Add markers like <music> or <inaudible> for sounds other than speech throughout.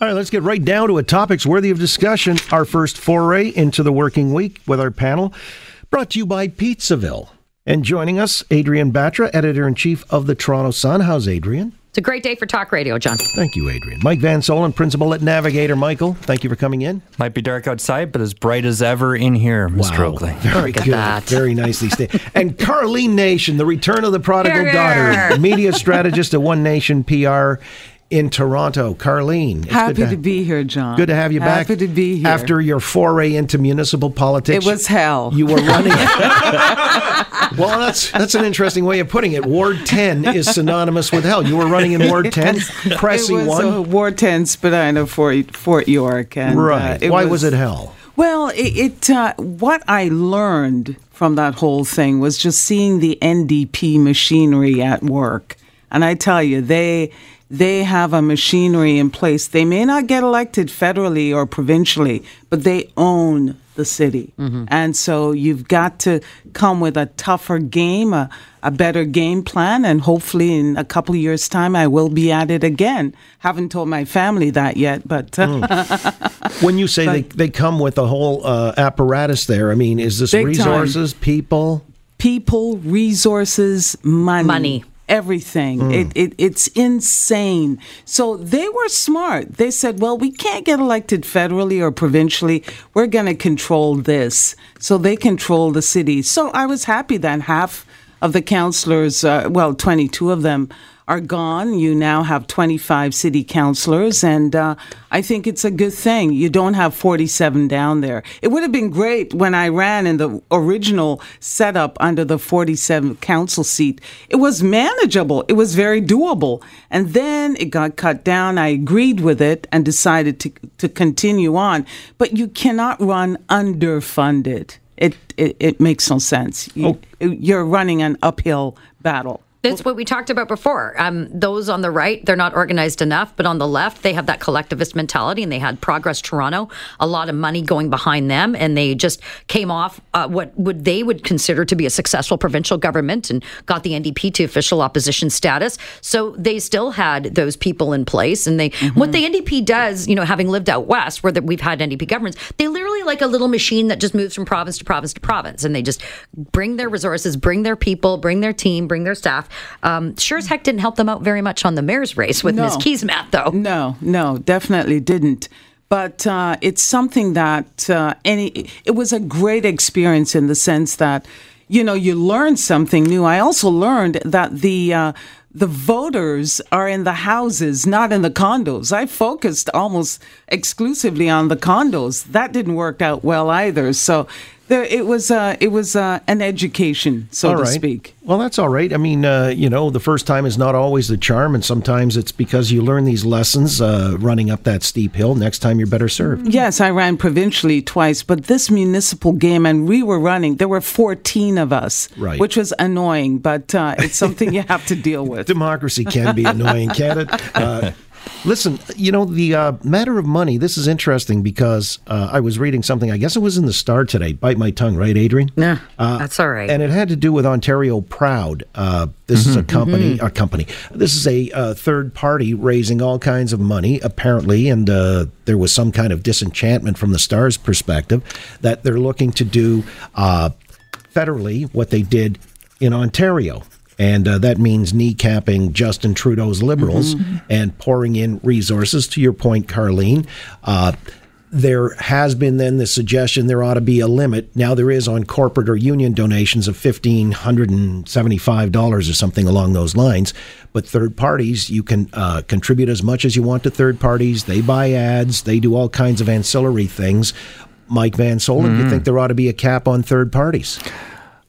All right, let's get right down to a topics worthy of discussion. Our first foray into the working week with our panel, brought to you by Pizzaville. And joining us, Adrienne Batra, editor in chief of the Toronto Sun. How's Adrienne? It's a great day for talk radio, John. Thank you, Adrienne. Mike Van Soelen, principal at Navigator. Michael, thank you for coming in. Might be dark outside, but as bright as ever in here, Mr. Wow. Oakley. Very Look at good. that. Very nicely stated. and Karlene Nation, the return of the prodigal Here, daughter, media strategist at One Nation PR in Toronto. Karlene, it's Happy good to be here, John. Good to have you back. Happy to be here. After your foray into municipal politics. it was hell. You were running. <laughs> <laughs> well, that's that's an interesting way of putting it. Ward 10 is synonymous with hell. You were running in Ward 10, Cressy <laughs> it was 1. uh, Ward 10 Spadina, Fort, Fort York. And, uh, right. it Why was, it hell? Well, it, it uh, what I learned from that whole thing was just seeing the NDP machinery at work, and I tell you, they they have a machinery in place. They may not get elected federally or provincially, but they own the city, and so you've got to come with a tougher game, a, a better game plan, and hopefully in a couple of years' time, I will be at it again. Haven't told my family that yet, but. Uh, <laughs> When you say they, they come with a whole uh, apparatus there, I mean, is this Big time. resources, people? people, resources, money. Money. Everything. Mm. It, it, it's insane. So they were smart. They said, well, we can't get elected federally or provincially. We're going to control this. So they control the city. So I was happy that half of the councillors, uh, well, 22 of them, are gone. You now have 25 city councillors, and uh, I think it's a good thing. You don't have 47 down there. It would have been great when I ran in the original setup under the 47 council seat. It was manageable, it was very doable. And then it got cut down. I agreed with it and decided to, to continue on. But you cannot run underfunded. It, it, it makes no sense. You, You're running an uphill battle. That's what we talked about before. Um, those on the right, they're not organized enough, but on the left, they have that collectivist mentality, and they had Progress Toronto, a lot of money going behind them, and they just came off uh, what would they would consider to be a successful provincial government and got the NDP to official opposition status. So they still had those people in place, and they what the NDP does, you know, having lived out west where the, we've had NDP governments, they like a little machine that just moves from province to province to province, and they just bring their resources, bring their people, bring their team, bring their staff. Um, sure as heck didn't help them out very much on the mayor's race with Ms. No. Keesmaat, though. No, no, definitely didn't. But uh, it's something that uh, any. It was a great experience in the sense that, you know, you learn something new. I also learned that the. Uh, the voters are in the houses, not in the condos. I focused almost exclusively on the condos. That didn't work out well either. So there, it was uh, it was uh, an education, so All to right. speak. Well, that's all right. I mean, uh, you know, the first time is not always the charm, and sometimes it's because you learn these lessons uh, running up that steep hill. Next time, you're better served. Yes, I ran provincially twice, but this municipal game, and we were running, there were 14 of us, Right. which was annoying, but uh, it's something you have to deal <laughs> with. Democracy can be annoying, can't it? <laughs> Uh, listen, you know, the uh, matter of money, this is interesting because uh, I was reading something, I guess it was in the Star today. Bite my tongue, right, Adrienne? Yeah, that's all right. And it had to do with Ontario Proud. Uh, this is a company, a company. This is a uh, third party raising all kinds of money, apparently, and uh, there was some kind of disenchantment from the Stars' perspective that they're looking to do uh, federally what they did in Ontario. And uh, that means kneecapping Justin Trudeau's Liberals and pouring in resources. To your point, Karlene, uh, there has been then the suggestion there ought to be a limit. Now there is on corporate or union donations of fifteen hundred and seventy-five dollars or something along those lines. But third parties, you can uh, contribute as much as you want to third parties. They buy ads. They do all kinds of ancillary things. Mike Van Soelen, you think there ought to be a cap on third parties?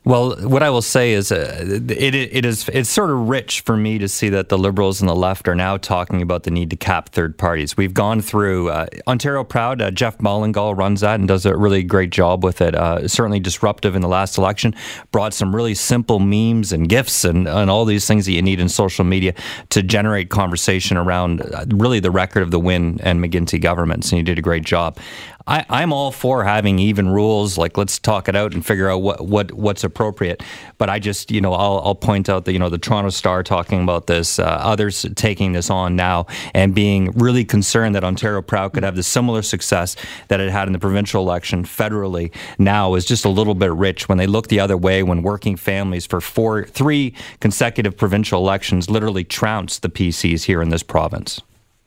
Well, what I will say is, uh, it, it is it's sort of rich for me to see that the Liberals and the left are now talking about the need to cap third parties. We've gone through uh, Ontario Proud. Uh, Jeff Ballingall runs that and does a really great job with it. Uh, certainly disruptive in the last election. Brought some really simple memes and gifs and, and all these things that you need in social media to generate conversation around uh, really the record of the Wynne and McGuinty governments. And he did a great job. I, am all for having even rules. Like let's talk it out and figure out what, what what's appropriate. But I just you know I'll, I'll point out that you know the Toronto Star talking about this, uh, others taking this on now and being really concerned that Ontario Proud could have the similar success that it had in the provincial election federally. Now is just a little bit rich when they look the other way when working families for four three consecutive provincial elections literally trounced the PCs here in this province.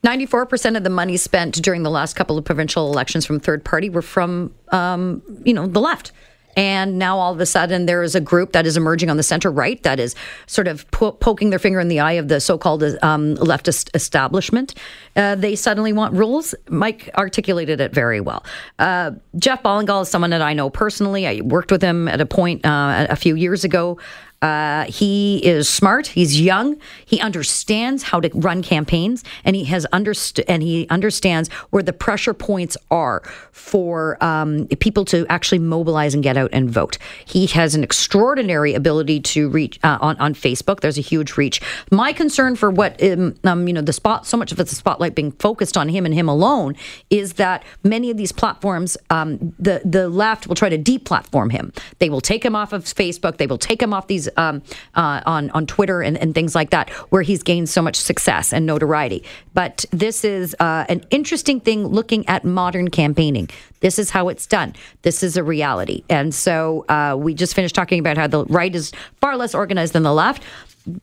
94% of the money spent during the last couple of provincial elections from third party were from, um, you know, the left. And now all of a sudden there is a group that is emerging on the center right that is sort of po- poking their finger in the eye of the so-called um, leftist establishment. Uh, they suddenly want rules. Mike articulated it very well. Uh, Jeff Ballingall is someone that I know personally. I worked with him at a point uh, a few years ago. Uh, he is smart. He's young. He understands how to run campaigns, and he has understood and he understands where the pressure points are for um, people to actually mobilize and get out and vote. He has an extraordinary ability to reach uh, on on Facebook. There's a huge reach. My concern for what um, um, you know the spot so much of it's the spotlight being focused on him and him alone is that many of these platforms, um, the the left will try to deplatform him. They will take him off of Facebook. They will take him off these um, uh, on on Twitter and, and, things like that, where he's gained so much success and notoriety. But this is uh, an interesting thing looking at modern campaigning. This is how it's done. This is a reality, and so uh, we just finished talking about how the right is far less organized than the left.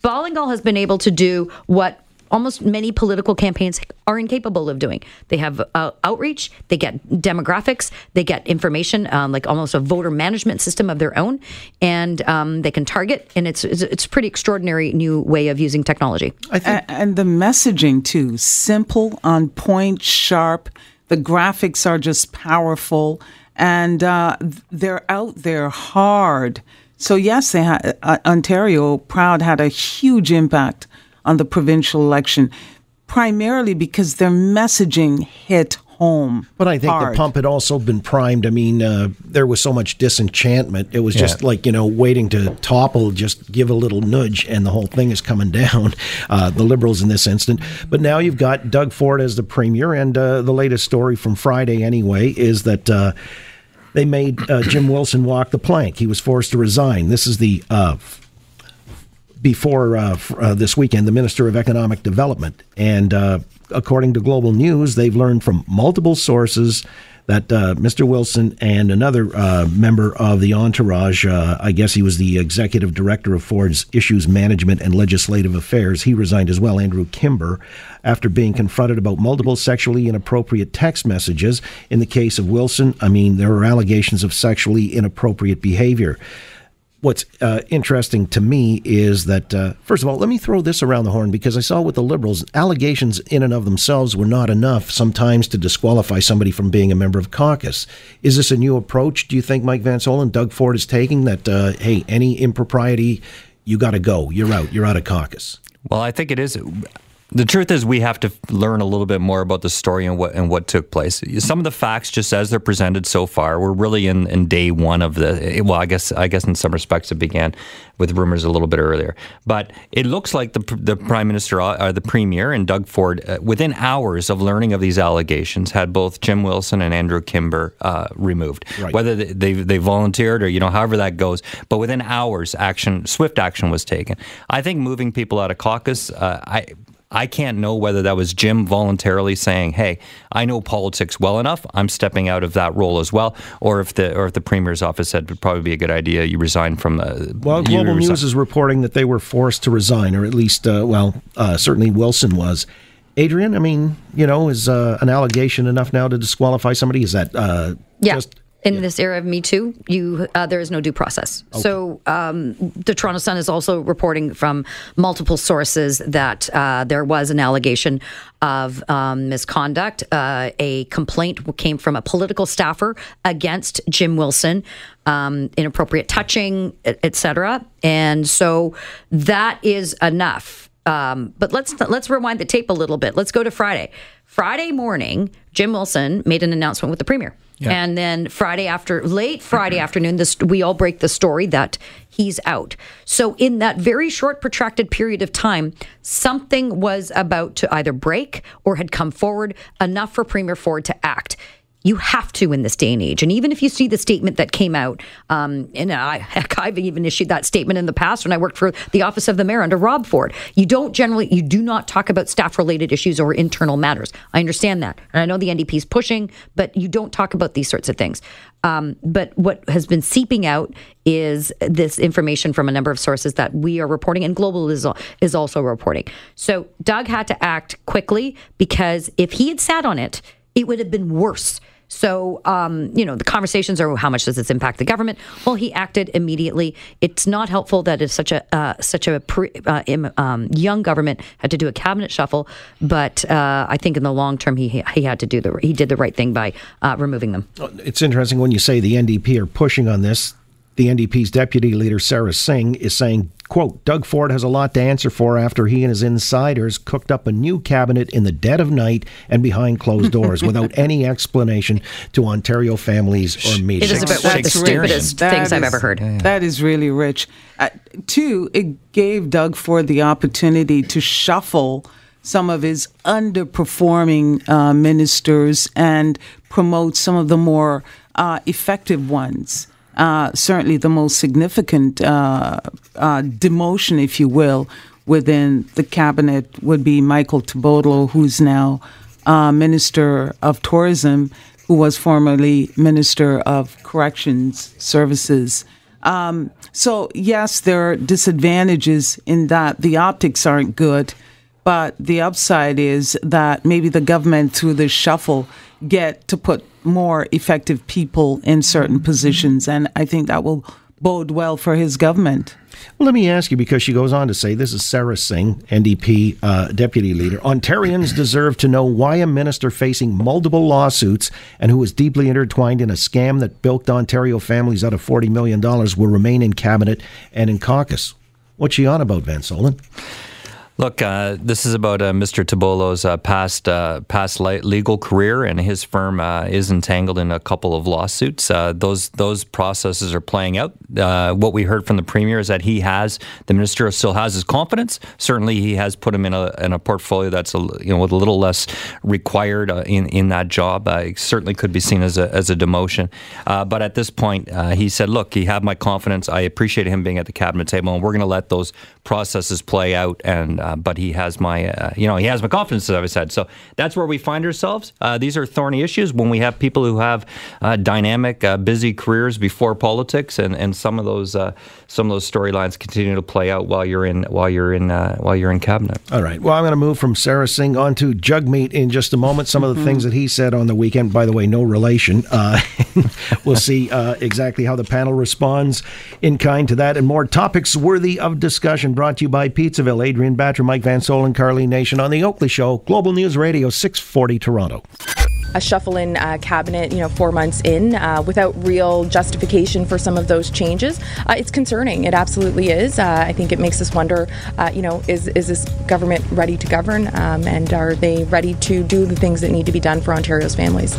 Ballingall has been able to do what almost many political campaigns are incapable of doing. They have uh, outreach, they get demographics, they get information, um, like almost a voter management system of their own, and um, they can target. And it's it's a pretty extraordinary new way of using technology. I think, and the messaging too, simple, on point, sharp. The graphics are just powerful, and uh, they're out there hard. So yes, they ha- uh, Ontario Proud had a huge impact on the provincial election, primarily because their messaging hit home. But I think hard. the pump had also been primed. I mean, uh, there was so much disenchantment. It was just like, you know, waiting to topple, just give a little nudge, and the whole thing is coming <laughs> down. Uh, the Liberals in this instant. But now you've got Doug Ford as the premier, and uh, the latest story from Friday, anyway, is that uh, they made uh, Jim Wilson walk the plank. He was forced to resign. This is the uh, before uh, uh, this weekend, the Minister of Economic Development. And uh, according to Global News, they've learned from multiple sources that uh, Mr. Wilson and another uh, member of the entourage, uh, I guess he was the executive director of Ford's Issues Management and Legislative Affairs, he resigned as well, Andrew Kimber, after being confronted about multiple sexually inappropriate text messages. In the case of Wilson, I mean, there were allegations of sexually inappropriate behavior what's uh, interesting to me is that, uh, first of all, let me throw this around the horn because I saw with the liberals, allegations in and of themselves were not enough sometimes to disqualify somebody from being a member of caucus. Is this a new approach, do you think Mike Van Soelen, Doug Ford is taking that, uh, hey, any impropriety, you got to go. You're out. You're out of caucus. Well, I think it is the truth is we have to learn a little bit more about the story and what and what took place. Some of the facts, just as they're presented so far, we're really in, in day one of the. Well, I guess I guess in some respects it began with rumors a little bit earlier, but it looks like the the prime minister, uh, the premier, and Doug Ford, uh, within hours of learning of these allegations, had both Jim Wilson and Andrew Kimber uh, removed. Right. Whether they, they volunteered or you know however that goes, but within hours, action, swift action was taken. I think moving people out of caucus, uh, I I can't know whether that was Jim voluntarily saying, "Hey, I know politics well enough. I'm stepping out of that role as well," or if the or if the premier's office said it'd probably be a good idea you resign from the. Well, Global News is reporting that they were forced to resign, or at least, uh, well, uh, certainly Wilson was. Adrienne, I mean, you know, is uh, an allegation enough now to disqualify somebody? Is that uh, yeah. just in this era of Me Too, you uh, there is no due process. Okay. So um, the Toronto Sun is also reporting from multiple sources that uh, there was an allegation of um, misconduct. Uh, a complaint came from a political staffer against Jim Wilson, um, inappropriate touching, etc. And so that is enough. Um, but let's let's rewind the tape a little bit. Let's go to Friday. Friday morning, Jim Wilson made an announcement with the premier. Yeah. And then Friday after, late Friday mm-hmm. afternoon, this we all break the story that he's out. So in that very short, protracted period of time, something was about to either break or had come forward enough for Premier Ford to act. You have to in this day and age. And even if you see the statement that came out, um, and I, heck, I've even issued that statement in the past when I worked for the office of the mayor under Rob Ford. You don't generally, you do not talk about staff related issues or internal matters. I understand that. And I know the NDP is pushing, but you don't talk about these sorts of things. Um, but what has been seeping out is this information from a number of sources that we are reporting, and Global is, is also reporting. So Doug had to act quickly because if he had sat on it, it would have been worse. So, um, you know, the conversations are how much does this impact the government? Well, he acted immediately. It's not helpful that it's such a uh, such a pre, uh, um, young government had to do a cabinet shuffle, but uh, I think in the long term he he had to do the he did the right thing by uh, removing them. It's interesting when you say the NDP are pushing on this. The NDP's deputy leader Sara Singh is saying Quote, Doug Ford has a lot to answer for after he and his insiders cooked up a new cabinet in the dead of night and behind closed doors without <laughs> any explanation to Ontario families or media. It is about one of the stupidest things is, I've ever heard. That is really rich. Uh, two, it gave Doug Ford the opportunity to shuffle some of his underperforming uh, ministers and promote some of the more uh, effective ones uh, certainly the most significant uh, uh, demotion, if you will, within the cabinet would be Michael Tibollo, who's now uh, Minister of Tourism, who was formerly Minister of Corrections Services. Um, so, yes, there are disadvantages in that the optics aren't good, but the upside is that maybe the government, through this shuffle, get to put more effective people in certain positions. And I think that will bode well for his government. Well, let me ask you because she goes on to say this is Sara Singh, NDP uh, deputy leader. Ontarians <clears throat> deserve to know why a minister facing multiple lawsuits and who is deeply intertwined in a scam that bilked Ontario families out of $40 million will remain in cabinet and in caucus. What's she on about, Van Soelen? Look, uh, this is about uh, Mr. Tibollo's uh, past uh, past legal career, and his firm uh, is entangled in a couple of lawsuits. Uh, those those processes are playing out. what we heard from the premier is that he has the minister still has his confidence. Certainly, he has put him in a in a portfolio that's a, you know with a little less required in in that job. it certainly could be seen as a as a demotion. but at this point, he said, "Look, he had my confidence. I appreciate him being at the cabinet table, and we're going to let those processes play out and." Uh, but he has my, uh, you know, he has my confidence, as I said. So that's where we find ourselves. Uh, these are thorny issues when we have people who have uh, dynamic, uh, busy careers before politics, and, and some of those some of those storylines continue to play out while you're in while you're in while you're in cabinet. All right. Well, I'm going to move from Sara Singh on to Jagmeet in just a moment. Some of the things that he said on the weekend, by the way, no relation. <laughs> we'll see exactly how the panel responds in kind to that and more topics worthy of discussion. Brought to you by Pizzaville. Adrienne Mike Van Soelen, Karlene Nation on The Oakley Show, Global News Radio, 640 Toronto a shuffle in uh, cabinet, you know, four months in uh, without real justification for some of those changes. Uh, it's concerning. It absolutely is. Uh, I think it makes us wonder, uh, you know, is, is this government ready to govern um, and are they ready to do the things that need to be done for Ontario's families?